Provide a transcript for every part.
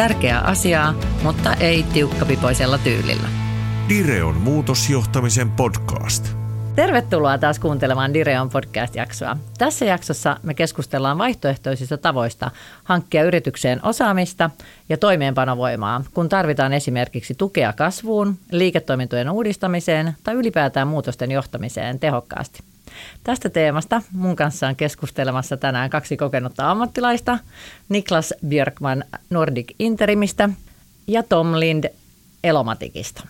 Tärkeää asiaa, mutta ei tiukkapipoisella tyylillä. Direon muutosjohtamisen podcast. Tervetuloa taas kuuntelemaan Direon podcast-jaksoa. Tässä jaksossa me keskustellaan vaihtoehtoisista tavoista hankkia yritykseen osaamista ja toimeenpanovoimaa, kun tarvitaan esimerkiksi tukea kasvuun, liiketoimintojen uudistamiseen tai ylipäätään muutosten johtamiseen tehokkaasti. Tästä teemasta mun kanssa on keskustelemassa tänään kaksi kokenutta ammattilaista, Niklas Björkman Nordic Interimistä ja Tom Lind Elomatikista.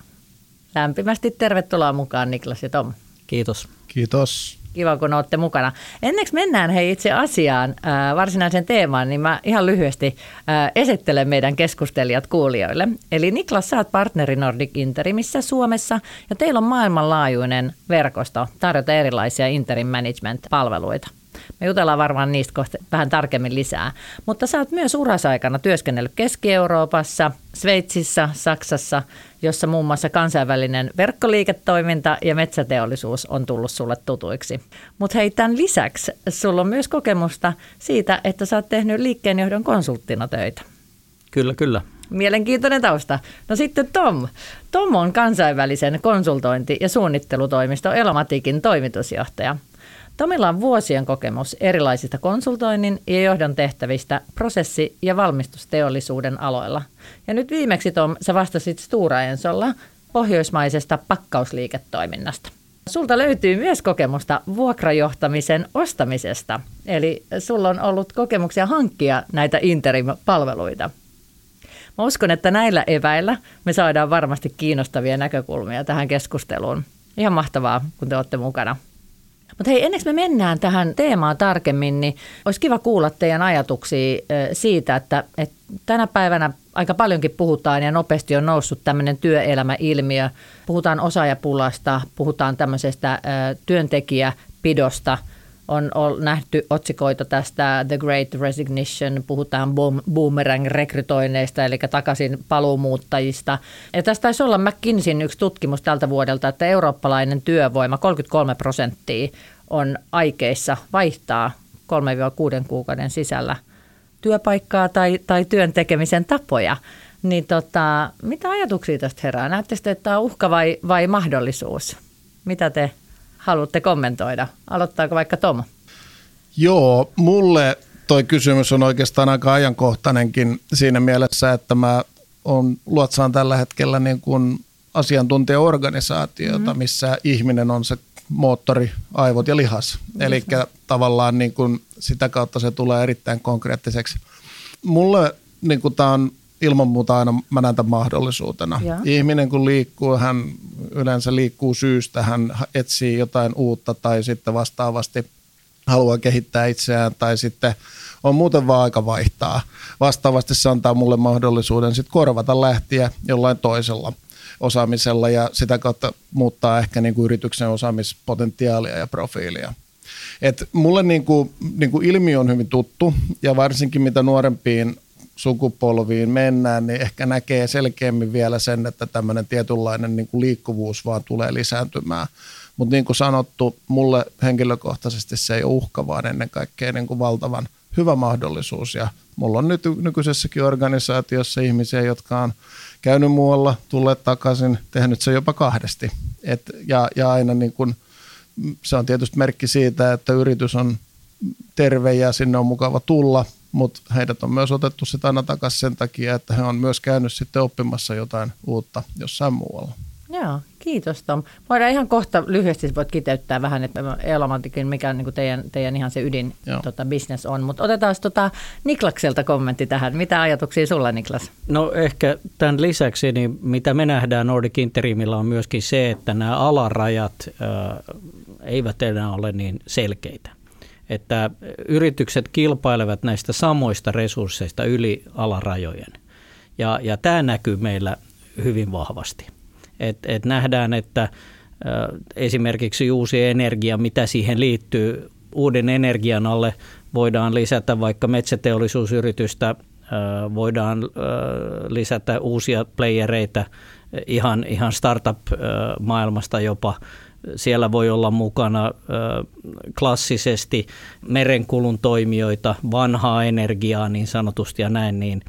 Lämpimästi tervetuloa mukaan Niklas ja Tom. Kiitos. Kiitos. Kiva, kun olette mukana. Enneksi mennään hei itse asiaan, äh, varsinaisen teemaan, niin mä ihan lyhyesti äh, esittelen meidän keskustelijat kuulijoille. Eli Niklas, sä oot partneri Nordic Interimissä Suomessa ja teillä on maailmanlaajuinen verkosto tarjota erilaisia interim management-palveluita. Me jutellaan varmaan niistä kohta vähän tarkemmin lisää. Mutta sä oot myös urasaikana työskennellyt Keski-Euroopassa, Sveitsissä, Saksassa, jossa muun muassa kansainvälinen verkkoliiketoiminta ja metsäteollisuus on tullut sulle tutuiksi. Mutta hei, tämän lisäksi sulla on myös kokemusta siitä, että sä oot tehnyt liikkeenjohdon konsulttina töitä. Kyllä, kyllä. Mielenkiintoinen tausta. No sitten Tom. Tom on kansainvälisen konsultointi- ja suunnittelutoimisto Elomatikin toimitusjohtaja – Tomilla on vuosien kokemus erilaisista konsultoinnin ja johdon tehtävistä prosessi- ja valmistusteollisuuden aloilla. Ja nyt viimeksi Tom, sä vastasit Stura Ensolla pohjoismaisesta pakkausliiketoiminnasta. Sulta löytyy myös kokemusta vuokrajohtamisen ostamisesta, eli sulla on ollut kokemuksia hankkia näitä interim-palveluita. Mä uskon, että näillä eväillä me saadaan varmasti kiinnostavia näkökulmia tähän keskusteluun. Ihan mahtavaa, kun te olette mukana. Mutta hei, ennen me mennään tähän teemaan tarkemmin, niin olisi kiva kuulla teidän ajatuksia siitä, että, että tänä päivänä aika paljonkin puhutaan ja nopeasti on noussut tämmöinen työelämäilmiö. Puhutaan osaajapulasta, puhutaan tämmöisestä työntekijäpidosta – on, nähty otsikoita tästä The Great Resignation, puhutaan boom, boomerang-rekrytoineista, eli takaisin paluumuuttajista. Ja tästä taisi olla McKinseyn yksi tutkimus tältä vuodelta, että eurooppalainen työvoima, 33 prosenttia, on aikeissa vaihtaa 3-6 kuukauden sisällä työpaikkaa tai, tai työn tekemisen tapoja. Niin tota, mitä ajatuksia tästä herää? Näettekö, että tämä on uhka vai, vai mahdollisuus? Mitä te haluatte kommentoida? Aloittaako vaikka Tom? Joo, mulle toi kysymys on oikeastaan aika ajankohtainenkin siinä mielessä, että mä on, luotsaan tällä hetkellä niin kuin asiantuntijaorganisaatiota, mm-hmm. missä ihminen on se moottori, aivot ja lihas. Eli tavallaan niin kuin sitä kautta se tulee erittäin konkreettiseksi. Mulle niin kuin tämä on ilman muuta aina mä näen tämän mahdollisuutena. Ja. Ihminen kun liikkuu, hän yleensä liikkuu syystä, hän etsii jotain uutta tai sitten vastaavasti haluaa kehittää itseään tai sitten on muuten vaan aika vaihtaa. Vastaavasti se antaa mulle mahdollisuuden sitten korvata lähtiä jollain toisella osaamisella ja sitä kautta muuttaa ehkä niin kuin yrityksen osaamispotentiaalia ja profiilia. Et mulle niin kuin, niin kuin ilmiö on hyvin tuttu ja varsinkin mitä nuorempiin sukupolviin mennään, niin ehkä näkee selkeämmin vielä sen, että tämmöinen tietynlainen niin kuin liikkuvuus vaan tulee lisääntymään. Mutta niin kuin sanottu, mulle henkilökohtaisesti se ei uhka, vaan ennen kaikkea niin kuin valtavan hyvä mahdollisuus. Ja mulla on nyt nykyisessäkin organisaatiossa ihmisiä, jotka on käynyt muualla, tulleet takaisin, tehnyt se jopa kahdesti. Et, ja, ja aina niin kuin, se on tietysti merkki siitä, että yritys on terve ja sinne on mukava tulla, mutta heidät on myös otettu sitä aina takaisin sen takia, että he on myös käynyt sitten oppimassa jotain uutta jossain muualla. Joo, kiitos Tom. Voidaan ihan kohta lyhyesti voit kiteyttää vähän, että Elomantikin, mikä niin kuin teidän, teidän ihan se ydin tota, business on. Mutta otetaan tota Niklakselta kommentti tähän. Mitä ajatuksia sulla Niklas? No ehkä tämän lisäksi, niin mitä me nähdään Nordic Interimillä on myöskin se, että nämä alarajat äh, eivät enää ole niin selkeitä että yritykset kilpailevat näistä samoista resursseista yli alarajojen. Ja, ja tämä näkyy meillä hyvin vahvasti. Et, et nähdään, että esimerkiksi uusi energia, mitä siihen liittyy, uuden energian alle voidaan lisätä vaikka metsäteollisuusyritystä, voidaan lisätä uusia playereita ihan, ihan startup-maailmasta jopa. Siellä voi olla mukana klassisesti merenkulun toimijoita, vanhaa energiaa niin sanotusti ja näin. Niin,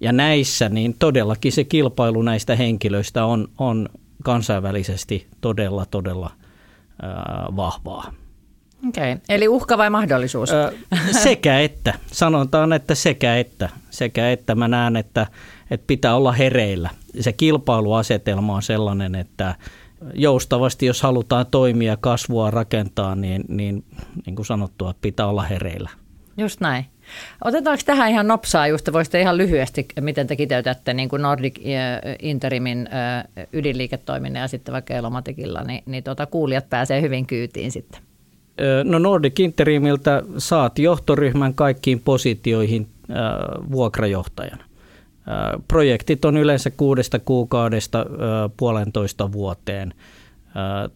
ja näissä niin todellakin se kilpailu näistä henkilöistä on, on kansainvälisesti todella, todella vahvaa. Okei, okay. eli uhka vai mahdollisuus? sekä että. Sanotaan, että sekä että. Sekä että mä näen, että, että pitää olla hereillä. Se kilpailuasetelma on sellainen, että joustavasti, jos halutaan toimia kasvua rakentaa, niin, niin, niin kuin sanottua, pitää olla hereillä. Just näin. Otetaanko tähän ihan nopsaa, just voisitte ihan lyhyesti, miten te kiteytätte niin kuin Nordic Interimin ydinliiketoiminnan ja sitten vaikka Elomatikilla, niin, niin tuota, kuulijat pääsee hyvin kyytiin sitten. No Nordic Interimiltä saat johtoryhmän kaikkiin positioihin äh, vuokrajohtajana. Projektit on yleensä kuudesta kuukaudesta puolentoista vuoteen.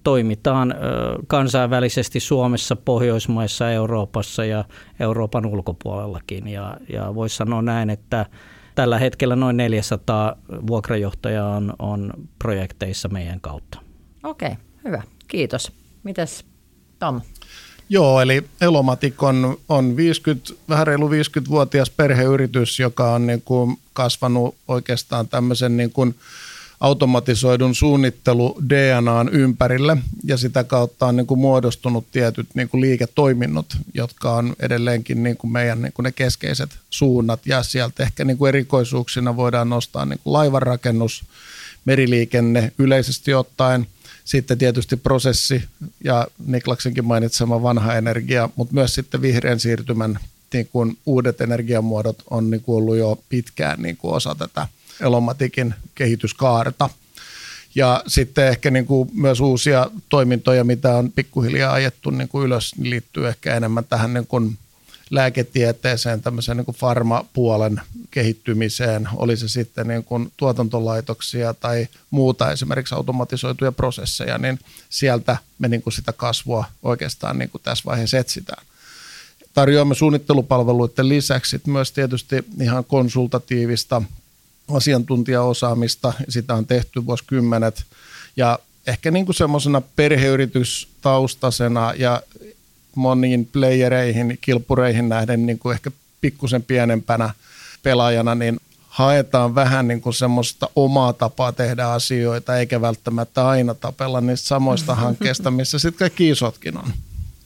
Toimitaan kansainvälisesti Suomessa, Pohjoismaissa, Euroopassa ja Euroopan ulkopuolellakin. Ja, ja voisi sanoa näin, että tällä hetkellä noin 400 vuokrajohtajaa on, on projekteissa meidän kautta. Okei, hyvä. Kiitos. Mitäs Tom? Joo, eli Elomatik on, on 50, vähän reilu 50-vuotias perheyritys, joka on niin kuin kasvanut oikeastaan tämmöisen niin kuin automatisoidun suunnittelu DNAn ympärille ja sitä kautta on niin kuin muodostunut tietyt niin kuin liiketoiminnot, jotka on edelleenkin niin kuin meidän niin kuin ne keskeiset suunnat. Ja sieltä ehkä niin kuin erikoisuuksina voidaan nostaa niin kuin laivanrakennus, meriliikenne yleisesti ottaen – sitten tietysti prosessi ja Niklaksenkin mainitsema vanha energia, mutta myös sitten vihreän siirtymän niin kuin uudet energiamuodot on niin kuin ollut jo pitkään niin kuin osa tätä Elomatikin kehityskaarta. Ja sitten ehkä niin kuin myös uusia toimintoja, mitä on pikkuhiljaa ajettu niin kuin ylös, niin liittyy ehkä enemmän tähän niin kuin lääketieteeseen, tämmöisen niin farmapuolen kehittymiseen, oli se sitten niin kuin tuotantolaitoksia tai muuta, esimerkiksi automatisoituja prosesseja, niin sieltä me niin kuin sitä kasvua oikeastaan niin kuin tässä vaiheessa etsitään. Tarjoamme suunnittelupalveluiden lisäksi myös tietysti ihan konsultatiivista asiantuntijaosaamista, sitä on tehty vuosikymmenet, ja ehkä niin kuin semmoisena perheyritystaustaisena ja moniin playereihin, kilpureihin nähden niin kuin ehkä pikkusen pienempänä pelaajana, niin haetaan vähän niin kuin semmoista omaa tapaa tehdä asioita, eikä välttämättä aina tapella niistä samoista hankkeista, missä sitten kaikki isotkin on.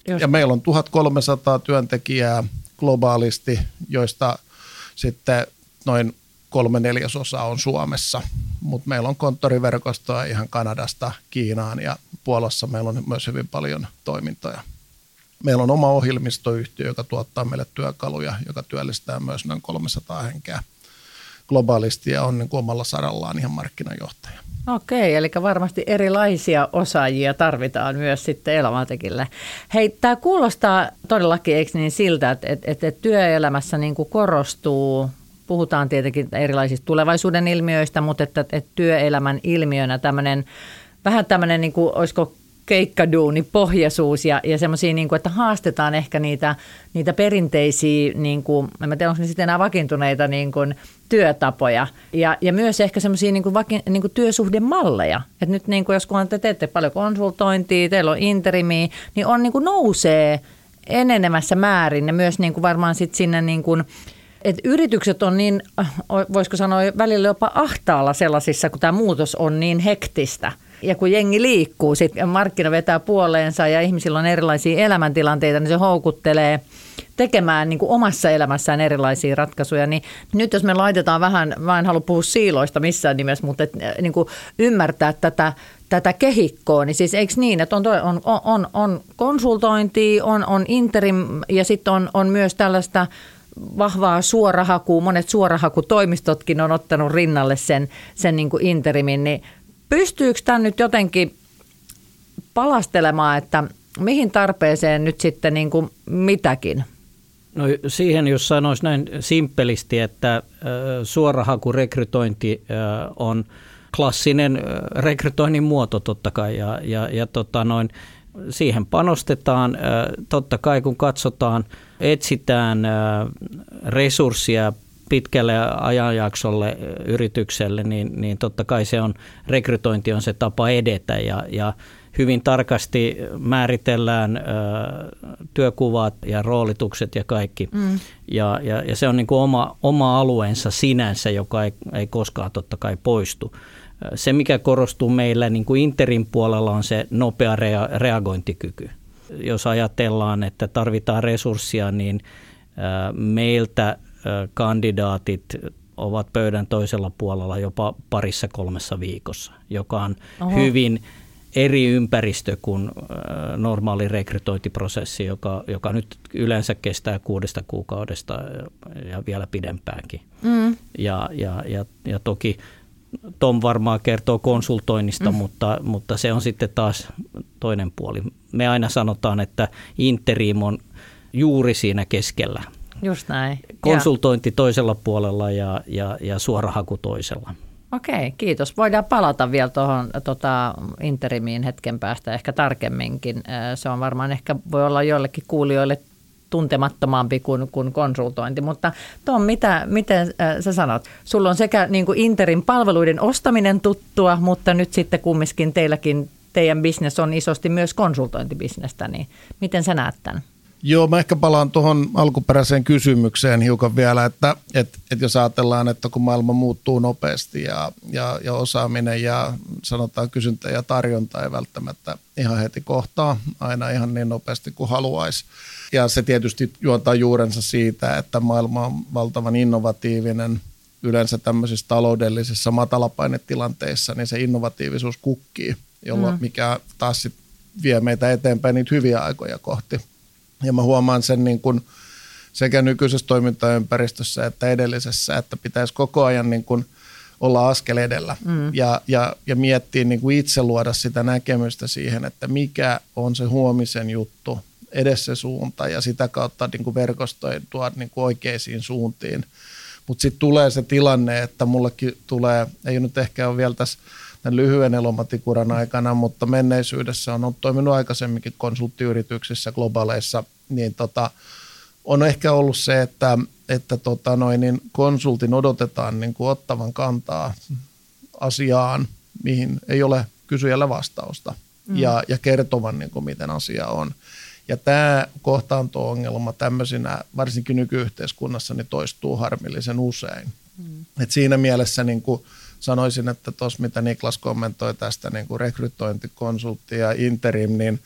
Just. Ja meillä on 1300 työntekijää globaalisti, joista sitten noin kolme neljäsosaa on Suomessa, mutta meillä on konttoriverkostoa ihan Kanadasta Kiinaan ja Puolassa meillä on myös hyvin paljon toimintoja. Meillä on oma ohjelmistoyhtiö, joka tuottaa meille työkaluja, joka työllistää myös noin 300 henkeä globaalisti ja on niin kuin omalla sarallaan ihan markkinajohtaja. Okei, eli varmasti erilaisia osaajia tarvitaan myös sitten Elomatekille. Hei, tämä kuulostaa todellakin eikö niin siltä, että, että, että työelämässä niin kuin korostuu puhutaan tietenkin erilaisista tulevaisuuden ilmiöistä, mutta että, että työelämän ilmiönä tämmöinen vähän tämmöinen, niin kuin, olisiko keikkaduuni, pohjasuus ja, ja semmoisia, niin kuin, että haastetaan ehkä niitä, niitä perinteisiä, niin kuin, en tiedä onko ne sitten enää vakiintuneita niin kuin, työtapoja. Ja, ja myös ehkä semmoisia niin kuin, niin työsuhdemalleja. Että nyt niin kuin, jos kun te teette paljon konsultointia, teillä on interimi, niin on niin kuin nousee enenemässä määrin. Ja myös niin kuin varmaan sitten sinne niin kuin, että yritykset on niin, voisiko sanoa välillä jopa ahtaalla sellaisissa, kun tämä muutos on niin hektistä – ja kun jengi liikkuu, sit markkina vetää puoleensa ja ihmisillä on erilaisia elämäntilanteita, niin se houkuttelee tekemään niin kuin omassa elämässään erilaisia ratkaisuja. Niin nyt jos me laitetaan vähän, mä en halua puhua siiloista missään nimessä, mutta et, niin kuin ymmärtää tätä, tätä kehikkoa, niin siis eikö niin, että on, on, on, on konsultointi, on, on interim ja sitten on, on myös tällaista vahvaa suorahakua, monet suorahakutoimistotkin on ottanut rinnalle sen, sen niin kuin interimin, niin pystyykö tämän nyt jotenkin palastelemaan, että mihin tarpeeseen nyt sitten niin kuin mitäkin No siihen, jos sanoisi näin simppelisti, että suorahakurekrytointi on klassinen rekrytoinnin muoto totta kai ja, ja, ja tota noin, siihen panostetaan. Totta kai kun katsotaan, etsitään resursseja pitkälle ajanjaksolle yritykselle, niin, niin totta kai se on, rekrytointi on se tapa edetä ja, ja hyvin tarkasti määritellään ö, työkuvat ja roolitukset ja kaikki. Mm. Ja, ja, ja se on niin kuin oma, oma alueensa sinänsä, joka ei, ei koskaan totta kai poistu. Se, mikä korostuu meillä niin kuin Interin puolella, on se nopea rea- reagointikyky. Jos ajatellaan, että tarvitaan resursseja, niin meiltä kandidaatit ovat pöydän toisella puolella jopa parissa kolmessa viikossa, joka on Oho. hyvin eri ympäristö kuin normaali rekrytointiprosessi, joka, joka nyt yleensä kestää kuudesta kuukaudesta ja vielä pidempäänkin. Mm. Ja, ja, ja, ja toki Tom varmaan kertoo konsultoinnista, mm. mutta, mutta se on sitten taas toinen puoli. Me aina sanotaan, että interim on juuri siinä keskellä. Just näin. Konsultointi ja. toisella puolella ja, ja, ja suorahaku toisella. Okei, kiitos. Voidaan palata vielä tuohon tota, interimiin hetken päästä ehkä tarkemminkin. Se on varmaan ehkä, voi olla joillekin kuulijoille tuntemattomampi kuin, kuin konsultointi. Mutta Tom, mitä, miten äh, sä sanot? Sulla on sekä niin kuin Interin palveluiden ostaminen tuttua, mutta nyt sitten kumminkin teilläkin teidän bisnes on isosti myös konsultointibisnestä, niin miten sä näet tämän? Joo, mä ehkä palaan tuohon alkuperäiseen kysymykseen hiukan vielä, että et, et jos ajatellaan, että kun maailma muuttuu nopeasti ja, ja, ja osaaminen ja sanotaan kysyntä ja tarjonta ei välttämättä ihan heti kohtaa aina ihan niin nopeasti kuin haluaisi. Ja se tietysti juontaa juurensa siitä, että maailma on valtavan innovatiivinen, yleensä tämmöisissä taloudellisissa matalapainetilanteissa, niin se innovatiivisuus kukkii, jolloin mm. mikä taas sit vie meitä eteenpäin niitä hyviä aikoja kohti. Ja mä huomaan sen niin kuin sekä nykyisessä toimintaympäristössä että edellisessä, että pitäisi koko ajan niin kuin olla askel edellä mm. ja, ja, ja miettiä niin kuin itse luoda sitä näkemystä siihen, että mikä on se huomisen juttu, edessä suunta ja sitä kautta niin kuin verkostoitua niin kuin oikeisiin suuntiin. Mutta sitten tulee se tilanne, että mullekin tulee, ei nyt ehkä ole vielä tässä lyhyen elomatikuran aikana, mutta menneisyydessä on ollut toiminut aikaisemminkin konsulttiyrityksissä globaaleissa, niin tota, on ehkä ollut se, että, että tota noin, niin konsultin odotetaan niin kuin ottavan kantaa asiaan, mihin ei ole kysyjällä vastausta mm. ja, ja kertovan, niin kuin miten asia on. Ja tämä kohtaanto-ongelma tämmöisinä, varsinkin nykyyhteiskunnassa, niin toistuu harmillisen usein. Mm. Et siinä mielessä niin kuin sanoisin, että tuossa mitä Niklas kommentoi tästä niin kuin rekrytointikonsultti ja interim, niin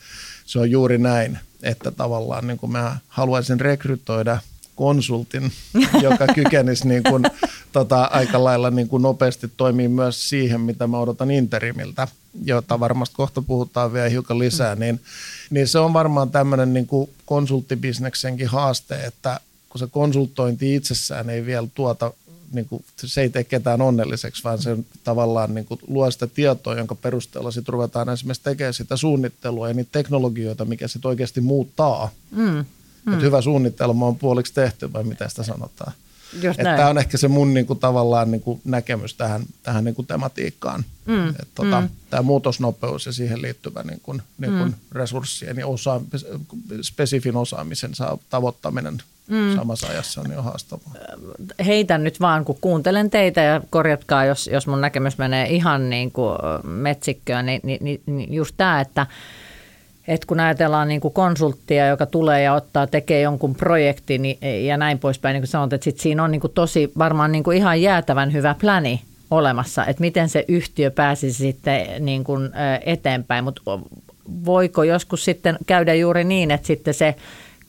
se on juuri näin, että tavallaan niin kuin mä haluaisin rekrytoida konsultin, joka kykenisi niin kuin, tota, aika lailla niin kuin nopeasti toimii myös siihen, mitä mä odotan interimiltä, jota varmasti kohta puhutaan vielä hiukan lisää, niin, niin se on varmaan tämmöinen niin kuin konsulttibisneksenkin haaste, että kun se konsultointi itsessään ei vielä tuota niin kuin, se ei tee ketään onnelliseksi, vaan se tavallaan niin kuin, luo sitä tietoa, jonka perusteella sitten ruvetaan esimerkiksi tekemään sitä suunnittelua ja niitä teknologioita, mikä sitten oikeasti muuttaa. Mm. Mm. Että hyvä suunnitelma on puoliksi tehty, vai mitä sitä sanotaan. Tämä on ehkä se mun niin kuin, tavallaan niin kuin, näkemys tähän, tähän niin kuin, tematiikkaan. Mm. tota, mm. Tämä muutosnopeus ja siihen liittyvä niin kuin, niin kuin, mm. resurssien ja osa, spesifin osaamisen tavoittaminen mm. samassa ajassa on jo haastavaa. Heitän nyt vaan, kun kuuntelen teitä ja korjatkaa, jos, jos mun näkemys menee ihan niin kuin metsikköön, niin, niin, niin, niin just tämä, että et kun ajatellaan niin kuin konsulttia, joka tulee ja ottaa, tekee jonkun projektin niin, ja näin poispäin, niin kuin sanot, että sit siinä on niin kuin tosi varmaan niin kuin ihan jäätävän hyvä pläni olemassa, että miten se yhtiö pääsisi sitten niin kuin eteenpäin, mutta voiko joskus sitten käydä juuri niin, että sitten se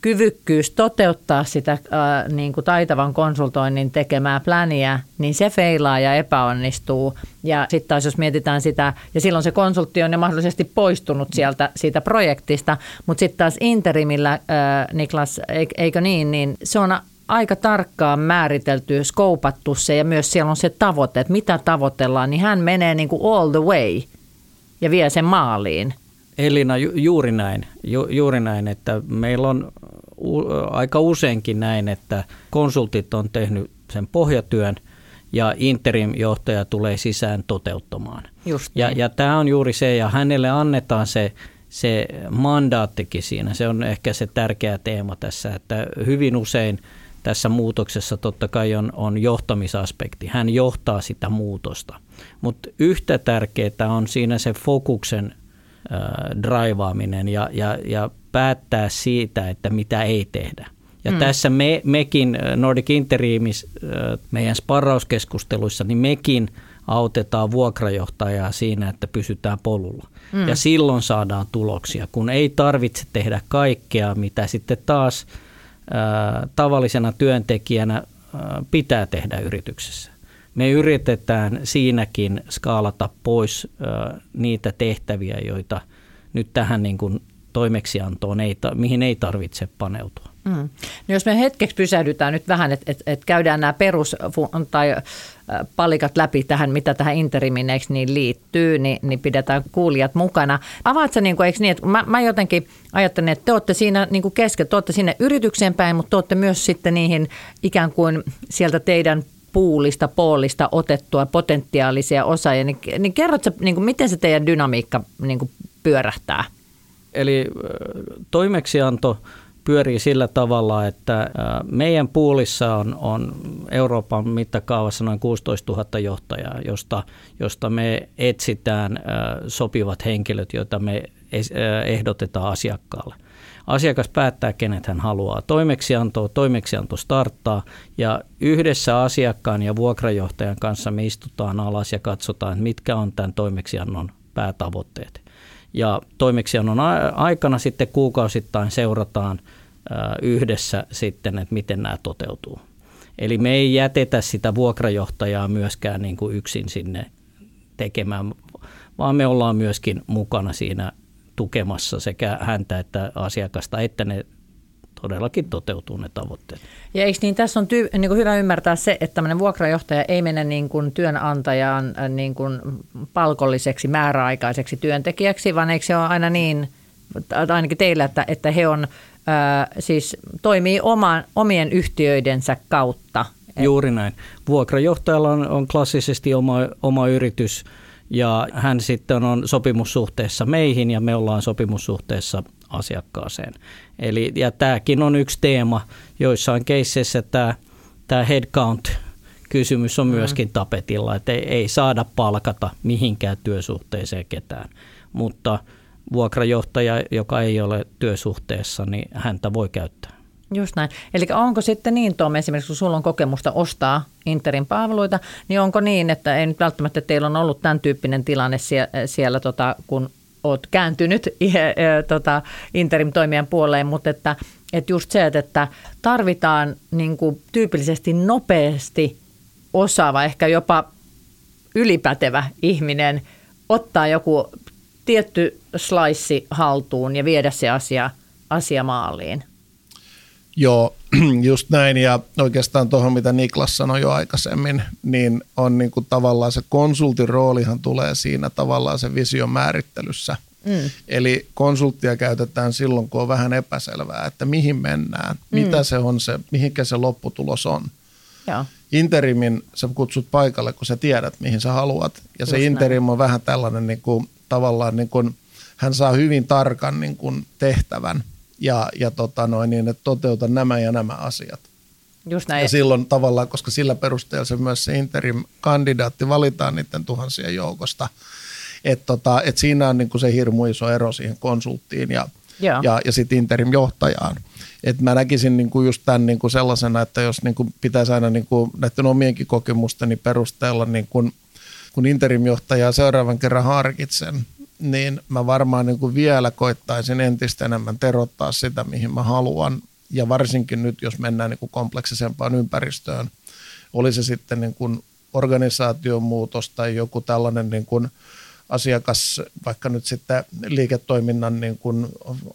kyvykkyys toteuttaa sitä ää, niin kuin taitavan konsultoinnin tekemää pläniä, niin se feilaa ja epäonnistuu. Ja sitten taas jos mietitään sitä, ja silloin se konsultti on jo mahdollisesti poistunut sieltä siitä projektista, mutta sitten taas interimillä, ää, Niklas, eikö niin, niin se on aika tarkkaan määritelty, skoupattu se ja myös siellä on se tavoite, että mitä tavoitellaan, niin hän menee niin kuin all the way ja vie sen maaliin. Elina, ju, juuri näin, ju, juuri näin, että meillä on aika useinkin näin, että konsultit on tehnyt sen pohjatyön ja interim-johtaja tulee sisään toteuttamaan. Just ja, niin. ja tämä on juuri se, ja hänelle annetaan se, se mandaattikin siinä. Se on ehkä se tärkeä teema tässä, että hyvin usein tässä muutoksessa totta kai on, on johtamisaspekti. Hän johtaa sitä muutosta. Mutta yhtä tärkeää on siinä se fokuksen äh, draivaaminen ja, ja, ja päättää siitä, että mitä ei tehdä. Ja mm. tässä me, mekin Nordic Interimis, meidän sparrauskeskusteluissa, niin mekin autetaan vuokrajohtajaa siinä, että pysytään polulla. Mm. Ja silloin saadaan tuloksia, kun ei tarvitse tehdä kaikkea, mitä sitten taas ä, tavallisena työntekijänä ä, pitää tehdä yrityksessä. Me yritetään siinäkin skaalata pois ä, niitä tehtäviä, joita nyt tähän niin kuin toimeksiantoon, ei, mihin ei tarvitse paneutua. Mm. No jos me hetkeksi pysähdytään nyt vähän, että et, et käydään nämä perus- tai palikat läpi tähän, mitä tähän interimineiksi niin liittyy, niin, niin pidetään kuulijat mukana. Avaatko niin kuin, eikö niin, että mä, mä jotenkin ajattelen, että te olette siinä niin kuin kesken, te olette sinne yritykseen päin, mutta te olette myös sitten niihin ikään kuin sieltä teidän puulista, poolista otettua potentiaalisia osaajia, niin, niin kerrotko, niin kuin, miten se teidän dynamiikka niin kuin pyörähtää? Eli toimeksianto pyörii sillä tavalla, että meidän puulissa on, on Euroopan mittakaavassa noin 16 000 johtajaa, josta, josta me etsitään sopivat henkilöt, joita me ehdotetaan asiakkaalle. Asiakas päättää, kenet hän haluaa. Toimeksianto, toimeksianto starttaa ja yhdessä asiakkaan ja vuokrajohtajan kanssa me istutaan alas ja katsotaan, mitkä on tämän toimeksiannon päätavoitteet. Ja toimeksiannon aikana sitten kuukausittain seurataan yhdessä sitten, että miten nämä toteutuu. Eli me ei jätetä sitä vuokrajohtajaa myöskään niin kuin yksin sinne tekemään, vaan me ollaan myöskin mukana siinä tukemassa sekä häntä että asiakasta, että ne todellakin toteutuu ne tavoitteet. Ja eikö niin, tässä on tyy- niin kuin hyvä ymmärtää se, että tämmöinen vuokrajohtaja ei mene niin kuin työnantajan äh, niin kuin palkolliseksi määräaikaiseksi työntekijäksi, vaan eikö se ole aina niin, ainakin teillä, että, että he on, ää, äh, siis toimii oman, omien yhtiöidensä kautta. Juuri näin. Vuokrajohtajalla on, on klassisesti oma, oma yritys ja hän sitten on sopimussuhteessa meihin ja me ollaan sopimussuhteessa asiakkaaseen. Eli, ja tämäkin on yksi teema, joissain keisseissä tämä, tämä headcount kysymys on mm. myöskin tapetilla, että ei, ei saada palkata mihinkään työsuhteeseen ketään, mutta vuokrajohtaja, joka ei ole työsuhteessa, niin häntä voi käyttää. Just näin. Eli onko sitten niin, Tom, esimerkiksi kun sulla on kokemusta ostaa Interin palveluita, niin onko niin, että ei nyt välttämättä teillä on ollut tämän tyyppinen tilanne siellä, siellä tota, kun oot kääntynyt tota, interim-toimijan puoleen, mutta että, että just se, että tarvitaan niin kuin tyypillisesti nopeasti osaava, ehkä jopa ylipätevä ihminen ottaa joku tietty slice haltuun ja viedä se asia, asia maaliin. Joo, just näin. Ja oikeastaan tuohon, mitä Niklas sanoi jo aikaisemmin, niin on niin kuin tavallaan se konsultin roolihan tulee siinä tavallaan se vision määrittelyssä. Mm. Eli konsulttia käytetään silloin, kun on vähän epäselvää, että mihin mennään, mm. mitä se on se, mihinkä se lopputulos on. Joo. Interimin sä kutsut paikalle, kun sä tiedät, mihin sä haluat. Ja Just se interim näin. on vähän tällainen niin kuin, tavallaan, niin kuin, hän saa hyvin tarkan niin kuin, tehtävän – ja, ja tota noin, niin, että toteuta nämä ja nämä asiat. Just näin. Ja silloin tavallaan, koska sillä perusteella se myös se interim-kandidaatti valitaan niiden tuhansien joukosta, että tota, et siinä on niinku se hirmu iso ero siihen konsulttiin ja, ja, ja sitten interim-johtajaan. Et mä näkisin niinku just tämän niinku sellaisena, että jos niinku pitäisi aina niinku näiden omienkin kokemusteni perusteella, niin kun, kun interim-johtajaa seuraavan kerran harkitsen, niin mä varmaan niin kuin vielä koittaisin entistä enemmän terottaa sitä, mihin mä haluan. Ja varsinkin nyt, jos mennään niin kuin kompleksisempaan ympäristöön, oli se sitten niin kuin organisaation muutos tai joku tällainen niin kuin asiakas, vaikka nyt sitten liiketoiminnan niin kuin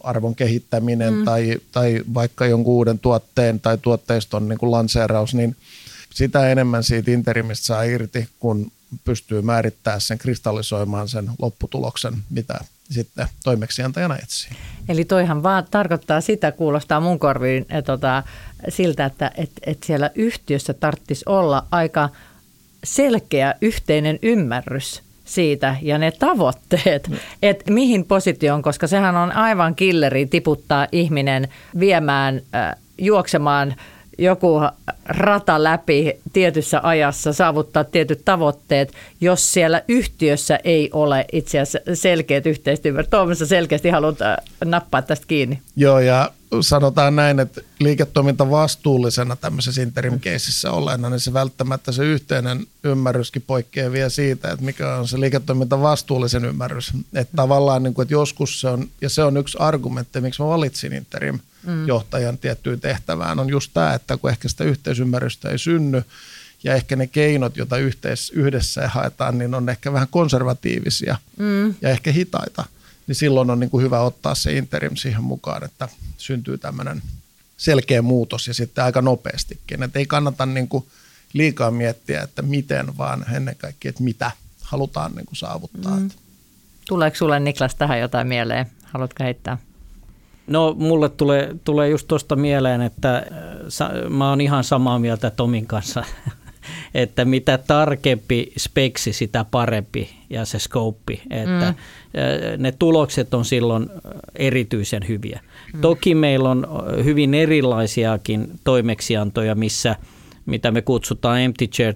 arvon kehittäminen mm. tai, tai vaikka jonkun uuden tuotteen tai tuotteiston niin kuin lanseeraus, niin sitä enemmän siitä interimistä saa irti, kun pystyy määrittämään sen, kristallisoimaan sen lopputuloksen, mitä sitten toimeksiantajana etsii. Eli toihan vaan tarkoittaa sitä, kuulostaa mun korviin että, tota, siltä, että et, et siellä yhtiössä tarvitsisi olla aika selkeä yhteinen ymmärrys siitä ja ne tavoitteet, että mihin positioon, koska sehän on aivan killeri tiputtaa ihminen viemään, äh, juoksemaan – joku rata läpi tietyssä ajassa, saavuttaa tietyt tavoitteet, jos siellä yhtiössä ei ole itse asiassa selkeät yhteistyöt. Tuomassa selkeästi haluat äh, nappaa tästä kiinni. Joo, ja sanotaan näin, että liiketoiminta vastuullisena tämmöisessä interim caseissa olleena, niin se välttämättä se yhteinen ymmärryskin poikkeaa vielä siitä, että mikä on se liiketoiminta vastuullisen ymmärrys. Että tavallaan, niin kuin, että joskus se on, ja se on yksi argumentti, miksi mä valitsin interim – mm. johtajan tiettyyn tehtävään, on just tämä, että kun ehkä sitä yhteisymmärrystä ei synny, ja ehkä ne keinot, joita yhteis, yhdessä haetaan, niin on ehkä vähän konservatiivisia mm. ja ehkä hitaita. Niin silloin on niin kuin hyvä ottaa se interim siihen mukaan, että syntyy tämmöinen selkeä muutos ja sitten aika nopeastikin. Että ei kannata niin kuin liikaa miettiä, että miten, vaan ennen kaikkea, että mitä halutaan niin kuin saavuttaa. Mm. Tuleeko sulle Niklas tähän jotain mieleen? Haluatko heittää? No mulle tulee, tulee just tuosta mieleen, että äh, mä oon ihan samaa mieltä Tomin kanssa, että mitä tarkempi speksi, sitä parempi ja se scope, että mm. Äh, ne tulokset on silloin äh, erityisen hyviä. Mm. Toki meillä on hyvin erilaisiakin toimeksiantoja, missä – mitä me kutsutaan empty chair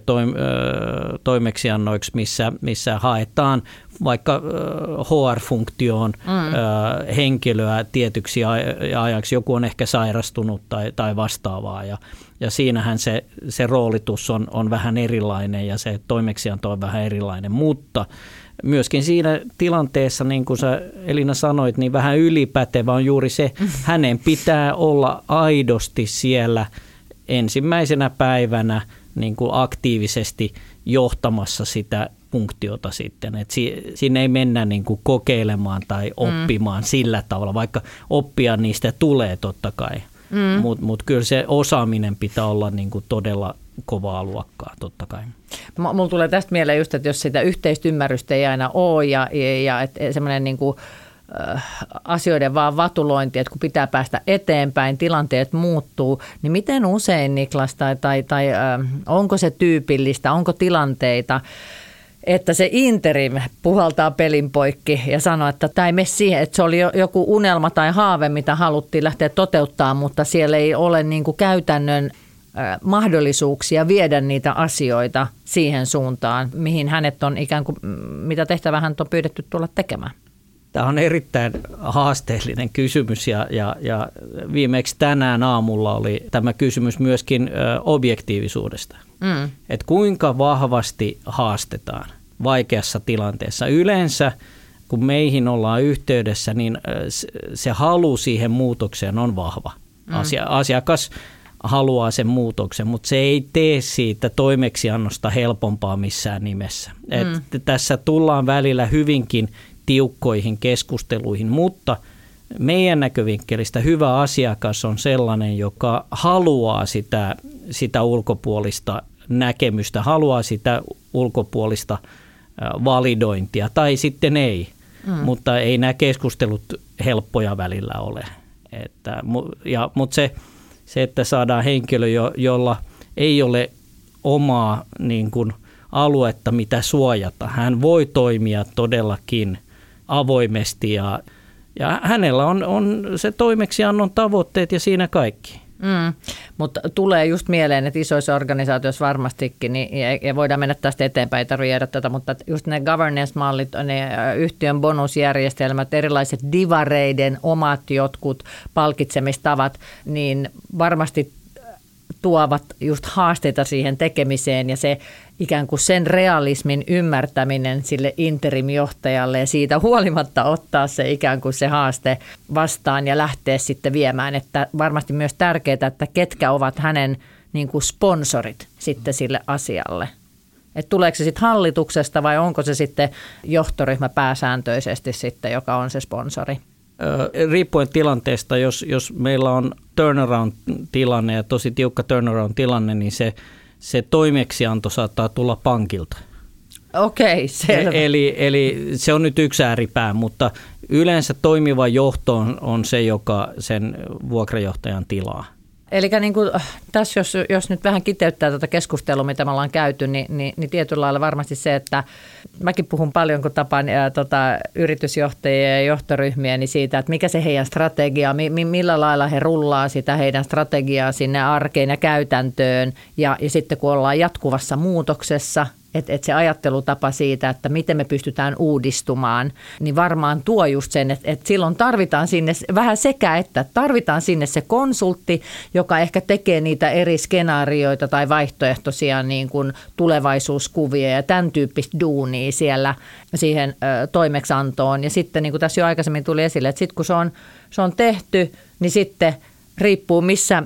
toimeksiannoiksi, missä, missä haetaan vaikka HR-funktioon mm. henkilöä tietyksi ajaksi. Joku on ehkä sairastunut tai, tai vastaavaa ja, ja siinähän se, se roolitus on, on vähän erilainen ja se toimeksianto on vähän erilainen, mutta myöskin siinä tilanteessa, niin kuin sä Elina sanoit, niin vähän ylipätevä on juuri se, hänen pitää olla aidosti siellä – ensimmäisenä päivänä niin kuin aktiivisesti johtamassa sitä funktiota sitten. Et si, sinne ei mennä niin kuin kokeilemaan tai mm. oppimaan mm. sillä tavalla, vaikka oppia niistä tulee totta kai. Mm. Mutta mut kyllä se osaaminen pitää olla niin kuin todella kovaa luokkaa totta kai. Mulla tulee tästä mieleen just, että jos sitä yhteistymmärrystä ei aina ole ja, ja, ja että semmoinen niin kuin – Äh, asioiden vaan vatulointi, että kun pitää päästä eteenpäin, tilanteet muuttuu, niin miten usein Niklas tai, tai, tai äh, onko se tyypillistä, onko tilanteita, että se interim puhaltaa pelin poikki ja sanoo, että tämä ei mene siihen, että se oli joku unelma tai haave, mitä haluttiin lähteä toteuttaa, mutta siellä ei ole niin kuin käytännön mahdollisuuksia viedä niitä asioita siihen suuntaan, mihin hänet on ikään kuin, mitä tehtävää hän on pyydetty tulla tekemään. Tämä on erittäin haasteellinen kysymys ja, ja, ja viimeksi tänään aamulla oli tämä kysymys myöskin objektiivisuudesta. Mm. Että kuinka vahvasti haastetaan vaikeassa tilanteessa. Yleensä kun meihin ollaan yhteydessä, niin se halu siihen muutokseen on vahva. Mm. Asia, asiakas haluaa sen muutoksen, mutta se ei tee siitä toimeksiannosta helpompaa missään nimessä. Mm. Et tässä tullaan välillä hyvinkin tiukkoihin keskusteluihin, mutta meidän näkövinkkelistä hyvä asiakas on sellainen, joka haluaa sitä, sitä ulkopuolista näkemystä, haluaa sitä ulkopuolista validointia tai sitten ei, mm. mutta ei nämä keskustelut helppoja välillä ole. Että, ja, mutta se, se, että saadaan henkilö, jo, jolla ei ole omaa niin kuin, aluetta, mitä suojata. Hän voi toimia todellakin – avoimesti ja, ja hänellä on, on se toimeksiannon tavoitteet ja siinä kaikki. Mm, mutta tulee just mieleen, että isoissa organisaatioissa varmastikin, niin, ja, ja voidaan mennä tästä eteenpäin, ei tarvitse tätä, mutta just ne governance-mallit, ne yhtiön bonusjärjestelmät, erilaiset divareiden omat jotkut palkitsemistavat, niin varmasti tuovat just haasteita siihen tekemiseen ja se ikään kuin sen realismin ymmärtäminen sille interimjohtajalle ja siitä huolimatta ottaa se ikään kuin se haaste vastaan ja lähteä sitten viemään. Että varmasti myös tärkeää, että ketkä ovat hänen niin kuin sponsorit sitten sille asialle. Että tuleeko se sitten hallituksesta vai onko se sitten johtoryhmä pääsääntöisesti sitten, joka on se sponsori? riippuen tilanteesta, jos, jos meillä on turnaround-tilanne ja tosi tiukka turnaround-tilanne, niin se, se toimeksianto saattaa tulla pankilta. Okei, selvä. E- Eli, eli se on nyt yksi ääripää, mutta yleensä toimiva johto on, on se, joka sen vuokrajohtajan tilaa. Eli niin kuin, tässä jos, jos nyt vähän kiteyttää tuota keskustelua, mitä me ollaan käyty, niin, niin, niin tietyllä lailla varmasti se, että mäkin puhun paljon, kun tapaan ää, tota, yritysjohtajia ja johtoryhmiä, niin siitä, että mikä se heidän strategia, mi, mi, millä lailla he rullaa sitä heidän strategiaa sinne arkeen ja käytäntöön. Ja, ja sitten kun ollaan jatkuvassa muutoksessa, että et se ajattelutapa siitä, että miten me pystytään uudistumaan, niin varmaan tuo just sen, että et silloin tarvitaan sinne vähän sekä, että tarvitaan sinne se konsultti, joka ehkä tekee niitä eri skenaarioita tai vaihtoehtoisia niin kuin tulevaisuuskuvia ja tämän tyyppistä duunia siellä siihen ö, toimeksantoon. Ja sitten niin kuin tässä jo aikaisemmin tuli esille, että sitten kun se on, se on tehty, niin sitten riippuu missä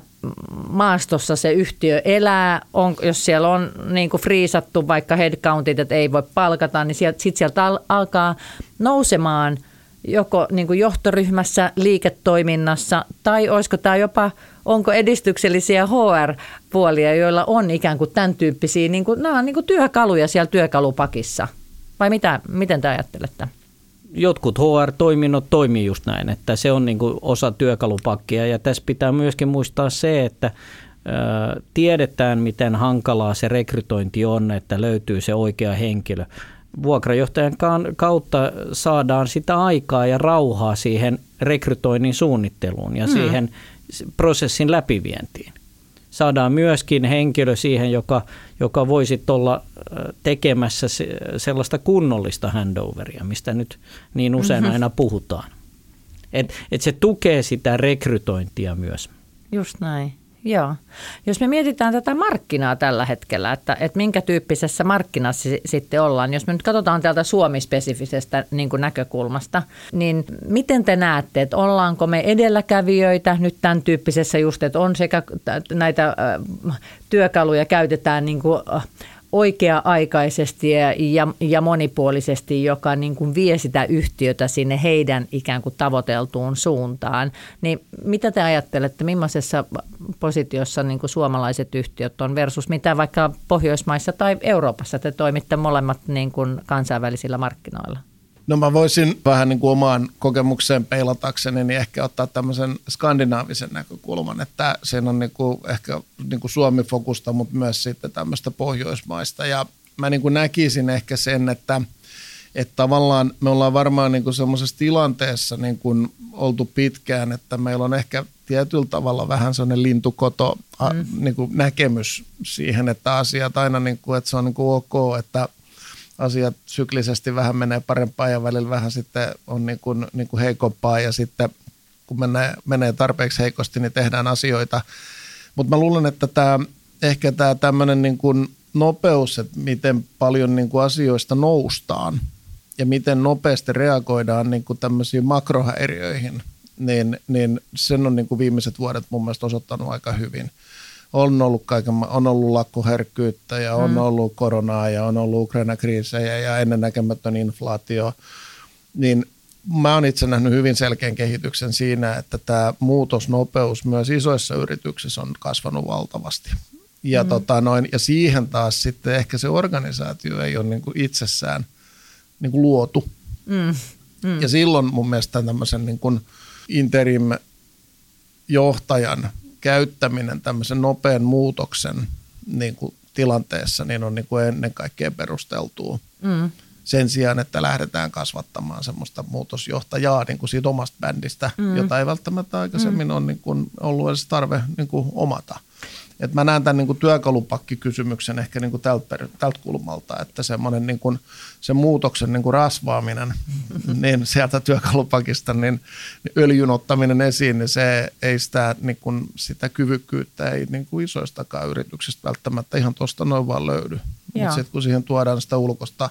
maastossa se yhtiö elää, on, jos siellä on niin kuin friisattu vaikka headcountit, että ei voi palkata, niin sieltä, sit sieltä al, alkaa nousemaan joko niin kuin johtoryhmässä, liiketoiminnassa tai olisiko tämä jopa, onko edistyksellisiä HR-puolia, joilla on ikään kuin tämän tyyppisiä, niin kuin, nämä on niin kuin työkaluja siellä työkalupakissa. Vai mitä, miten te ajattelette? Jotkut HR-toiminnot toimii just näin, että se on niin kuin osa työkalupakkia ja tässä pitää myöskin muistaa se, että tiedetään, miten hankalaa se rekrytointi on, että löytyy se oikea henkilö. Vuokrajohtajan kautta saadaan sitä aikaa ja rauhaa siihen rekrytoinnin suunnitteluun ja mm. siihen prosessin läpivientiin saadaan myöskin henkilö siihen, joka, joka voisi olla tekemässä sellaista kunnollista handoveria, mistä nyt niin usein mm-hmm. aina puhutaan. Et, et se tukee sitä rekrytointia myös. Just näin. Joo. Jos me mietitään tätä markkinaa tällä hetkellä, että, että minkä tyyppisessä markkinassa sitten ollaan, jos me nyt katsotaan täältä Suomi-spesifisestä niin kuin näkökulmasta, niin miten te näette, että ollaanko me edelläkävijöitä nyt tämän tyyppisessä just, että on sekä näitä työkaluja käytetään niin kuin oikea-aikaisesti ja, ja, ja monipuolisesti, joka niin kuin vie sitä yhtiötä sinne heidän ikään kuin tavoiteltuun suuntaan. Niin mitä te ajattelette, millaisessa positiossa niin kuin suomalaiset yhtiöt on versus mitä vaikka Pohjoismaissa tai Euroopassa te toimitte molemmat niin kuin kansainvälisillä markkinoilla? No mä voisin vähän niin kuin omaan kokemukseen peilatakseni, niin ehkä ottaa tämmöisen skandinaavisen näkökulman, että siinä on niin kuin ehkä niin kuin Suomi-fokusta, mutta myös sitten tämmöistä pohjoismaista. Ja mä niin kuin näkisin ehkä sen, että, että tavallaan me ollaan varmaan niin kuin semmoisessa tilanteessa niin kuin oltu pitkään, että meillä on ehkä tietyllä tavalla vähän sellainen lintukoto mm. niin kuin näkemys siihen, että asiat aina, niin kuin, että se on niin kuin ok, että – asiat syklisesti vähän menee parempaan ja välillä vähän sitten on niin kuin, niin kuin heikompaa ja sitten kun menee, menee tarpeeksi heikosti, niin tehdään asioita. Mutta mä luulen, että tämä, ehkä tämä tämmöinen niin kuin nopeus, että miten paljon niin kuin asioista noustaan ja miten nopeasti reagoidaan niin kuin tämmöisiin makrohäiriöihin, niin, niin sen on niin kuin viimeiset vuodet mun mielestä osoittanut aika hyvin – on ollut, kaiken, on ollut lakkoherkkyyttä ja on mm. ollut koronaa ja on ollut Ukraina-kriisejä ja ennennäkemätön inflaatio, niin mä oon itse nähnyt hyvin selkeän kehityksen siinä, että tämä muutosnopeus myös isoissa yrityksissä on kasvanut valtavasti. Ja, mm. tota noin, ja siihen taas sitten ehkä se organisaatio ei ole niin kuin itsessään niin kuin luotu. Mm. Mm. Ja silloin mun mielestä tämmöisen niin kuin interim johtajan käyttäminen tämmöisen nopean muutoksen niin kuin tilanteessa niin on niin kuin ennen kaikkea perusteltua. Mm. Sen sijaan, että lähdetään kasvattamaan semmoista muutosjohtajaa niin kuin siitä omasta bändistä, mm. jota ei välttämättä aikaisemmin mm. ole niin kuin ollut edes tarve niin kuin omata. Et mä näen tämän niin kuin työkalupakkikysymyksen ehkä niin kuin tältä, tältä kulmalta, että semmoinen niin kuin, se muutoksen niin kuin rasvaaminen niin sieltä työkalupakista, niin öljyn ottaminen esiin, niin se ei sitä, niin kuin, sitä kyvykkyyttä ei niin kuin isoistakaan yrityksistä välttämättä ihan tuosta noin vaan löydy. Mutta sitten kun siihen tuodaan sitä ulkosta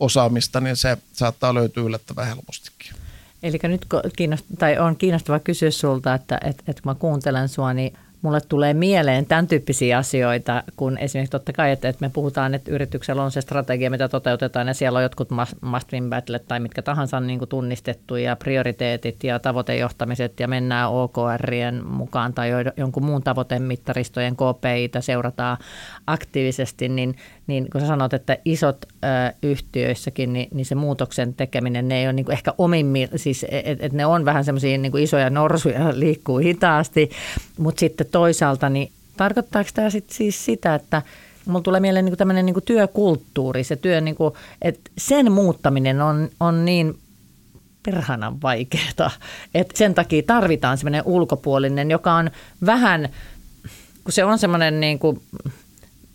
osaamista, niin se saattaa löytyä yllättävän helpostikin. Eli nyt kiinnost- tai on kiinnostava kysyä sulta, että, että, että kun mä kuuntelen sua, niin mulle tulee mieleen tämän tyyppisiä asioita, kun esimerkiksi totta kai, että, että me puhutaan, että yrityksellä on se strategia, mitä toteutetaan, ja siellä on jotkut must win battle tai mitkä tahansa niin kuin tunnistettu, ja prioriteetit ja tavoitejohtamiset, ja mennään OKRien mukaan tai jonkun muun tavoitemittaristojen KPItä seurataan aktiivisesti, niin niin kun sä sanot, että isot ö, yhtiöissäkin, niin, niin se muutoksen tekeminen, ne ei ole niin kuin ehkä omimmin, siis että et ne on vähän semmoisia niin isoja norsuja, liikkuu hitaasti, mutta sitten toisaalta, niin tarkoittaako tämä sit siis sitä, että mulla tulee mieleen niin tämmöinen niin työkulttuuri, se työ, niin kuin, että sen muuttaminen on, on niin perhanan vaikeaa, että sen takia tarvitaan semmoinen ulkopuolinen, joka on vähän, kun se on semmoinen niin kuin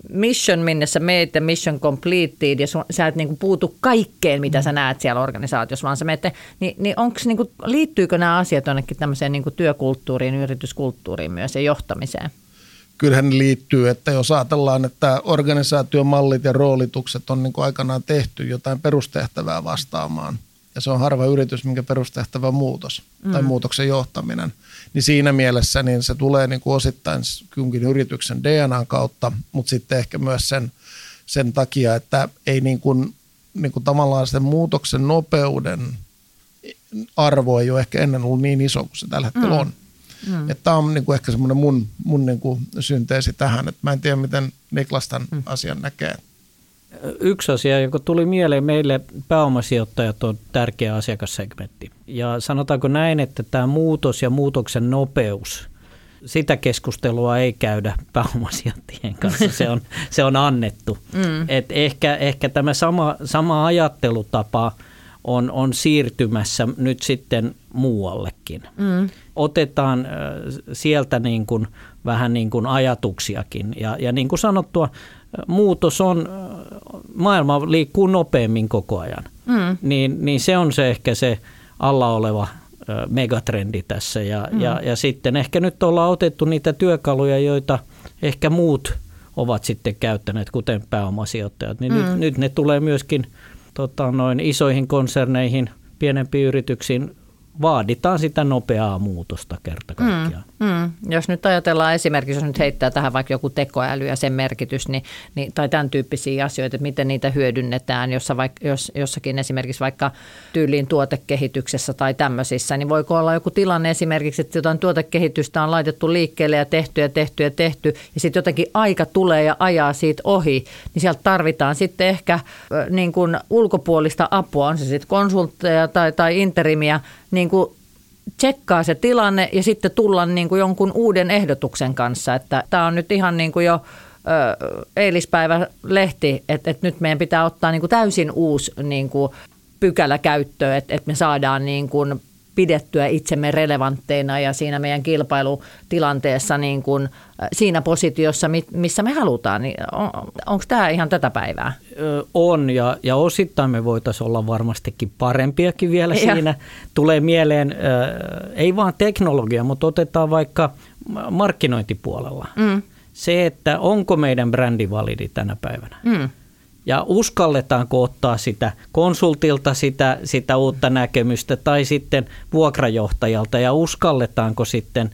mission, minne sä meet mission completed ja sä et niinku puutu kaikkeen, mitä sä näet siellä organisaatiossa, vaan sä meette, niin, niin onks niinku, liittyykö nämä asiat jonnekin tämmöiseen niinku työkulttuuriin, yrityskulttuuriin myös ja johtamiseen? kyllähän ne liittyy, että jos ajatellaan, että organisaatiomallit ja roolitukset on niin aikanaan tehty jotain perustehtävää vastaamaan, ja se on harva yritys, minkä perustehtävä on muutos mm. tai muutoksen johtaminen, niin siinä mielessä niin se tulee niin kuin osittain kunkin yrityksen DNAn kautta, mutta sitten ehkä myös sen, sen takia, että ei niin kuin, niin kuin tavallaan sen muutoksen nopeuden arvo ei ole ehkä ennen ollut niin iso kuin se tällä hetkellä mm. on. Mm. Tämä on niin kuin ehkä semmoinen mun, mun niin kuin synteesi tähän, että mä en tiedä, miten Niklas tämän mm. asian näkee. Yksi asia, joka tuli mieleen meille pääomasijoittajat on tärkeä asiakassegmentti. Ja sanotaanko näin, että tämä muutos ja muutoksen nopeus, sitä keskustelua ei käydä pääomasijoittajien kanssa, se on, se on annettu. Mm. Et ehkä, ehkä tämä sama, sama ajattelutapa – on, on siirtymässä nyt sitten muuallekin. Mm. Otetaan sieltä niin kuin, vähän niin kuin ajatuksiakin. Ja, ja niin kuin sanottua, muutos on, maailma liikkuu nopeammin koko ajan. Mm. Niin, niin se on se ehkä se alla oleva megatrendi tässä. Ja, mm. ja, ja sitten ehkä nyt ollaan otettu niitä työkaluja, joita ehkä muut ovat sitten käyttäneet, kuten pääomasijoittajat. Niin mm. nyt, nyt ne tulee myöskin – tota, noin isoihin konserneihin, pienempiin yrityksiin vaaditaan sitä nopeaa muutosta kerta kaikkiaan. Mm, mm. Jos nyt ajatellaan esimerkiksi, jos nyt heittää tähän vaikka joku tekoäly ja sen merkitys, niin, niin, tai tämän tyyppisiä asioita, että miten niitä hyödynnetään jossa vaikka, jos, jossakin esimerkiksi vaikka tyyliin tuotekehityksessä tai tämmöisissä, niin voiko olla joku tilanne esimerkiksi, että jotain tuotekehitystä on laitettu liikkeelle ja tehty ja tehty ja tehty, ja sitten jotenkin aika tulee ja ajaa siitä ohi, niin sieltä tarvitaan sitten ehkä niin kuin ulkopuolista apua, on se sitten konsultteja tai, tai interimia, niin kuin tsekkaa se tilanne ja sitten tulla niin kuin jonkun uuden ehdotuksen kanssa. Että tämä on nyt ihan niin kuin jo ö, eilispäivä lehti, että, että nyt meidän pitää ottaa niin kuin täysin uusi niin kuin pykälä käyttöön, että, että me saadaan niin kuin pidettyä itsemme relevantteina ja siinä meidän kilpailutilanteessa niin kuin siinä positiossa, missä me halutaan. Niin on, onko tämä ihan tätä päivää? On ja, ja osittain me voitaisiin olla varmastikin parempiakin vielä ja. siinä. Tulee mieleen, ei vaan teknologia, mutta otetaan vaikka markkinointipuolella. Mm. Se, että onko meidän brändi validi tänä päivänä. Mm ja uskalletaanko ottaa sitä konsultilta sitä, sitä uutta näkemystä tai sitten vuokrajohtajalta ja uskalletaanko sitten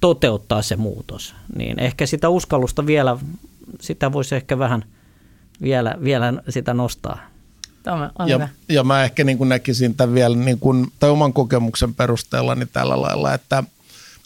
toteuttaa se muutos. Niin ehkä sitä uskallusta vielä, sitä voisi ehkä vähän vielä, vielä sitä nostaa. ja, ja mä ehkä niin kuin näkisin tämän vielä niin kuin, tai oman kokemuksen perusteella niin tällä lailla, että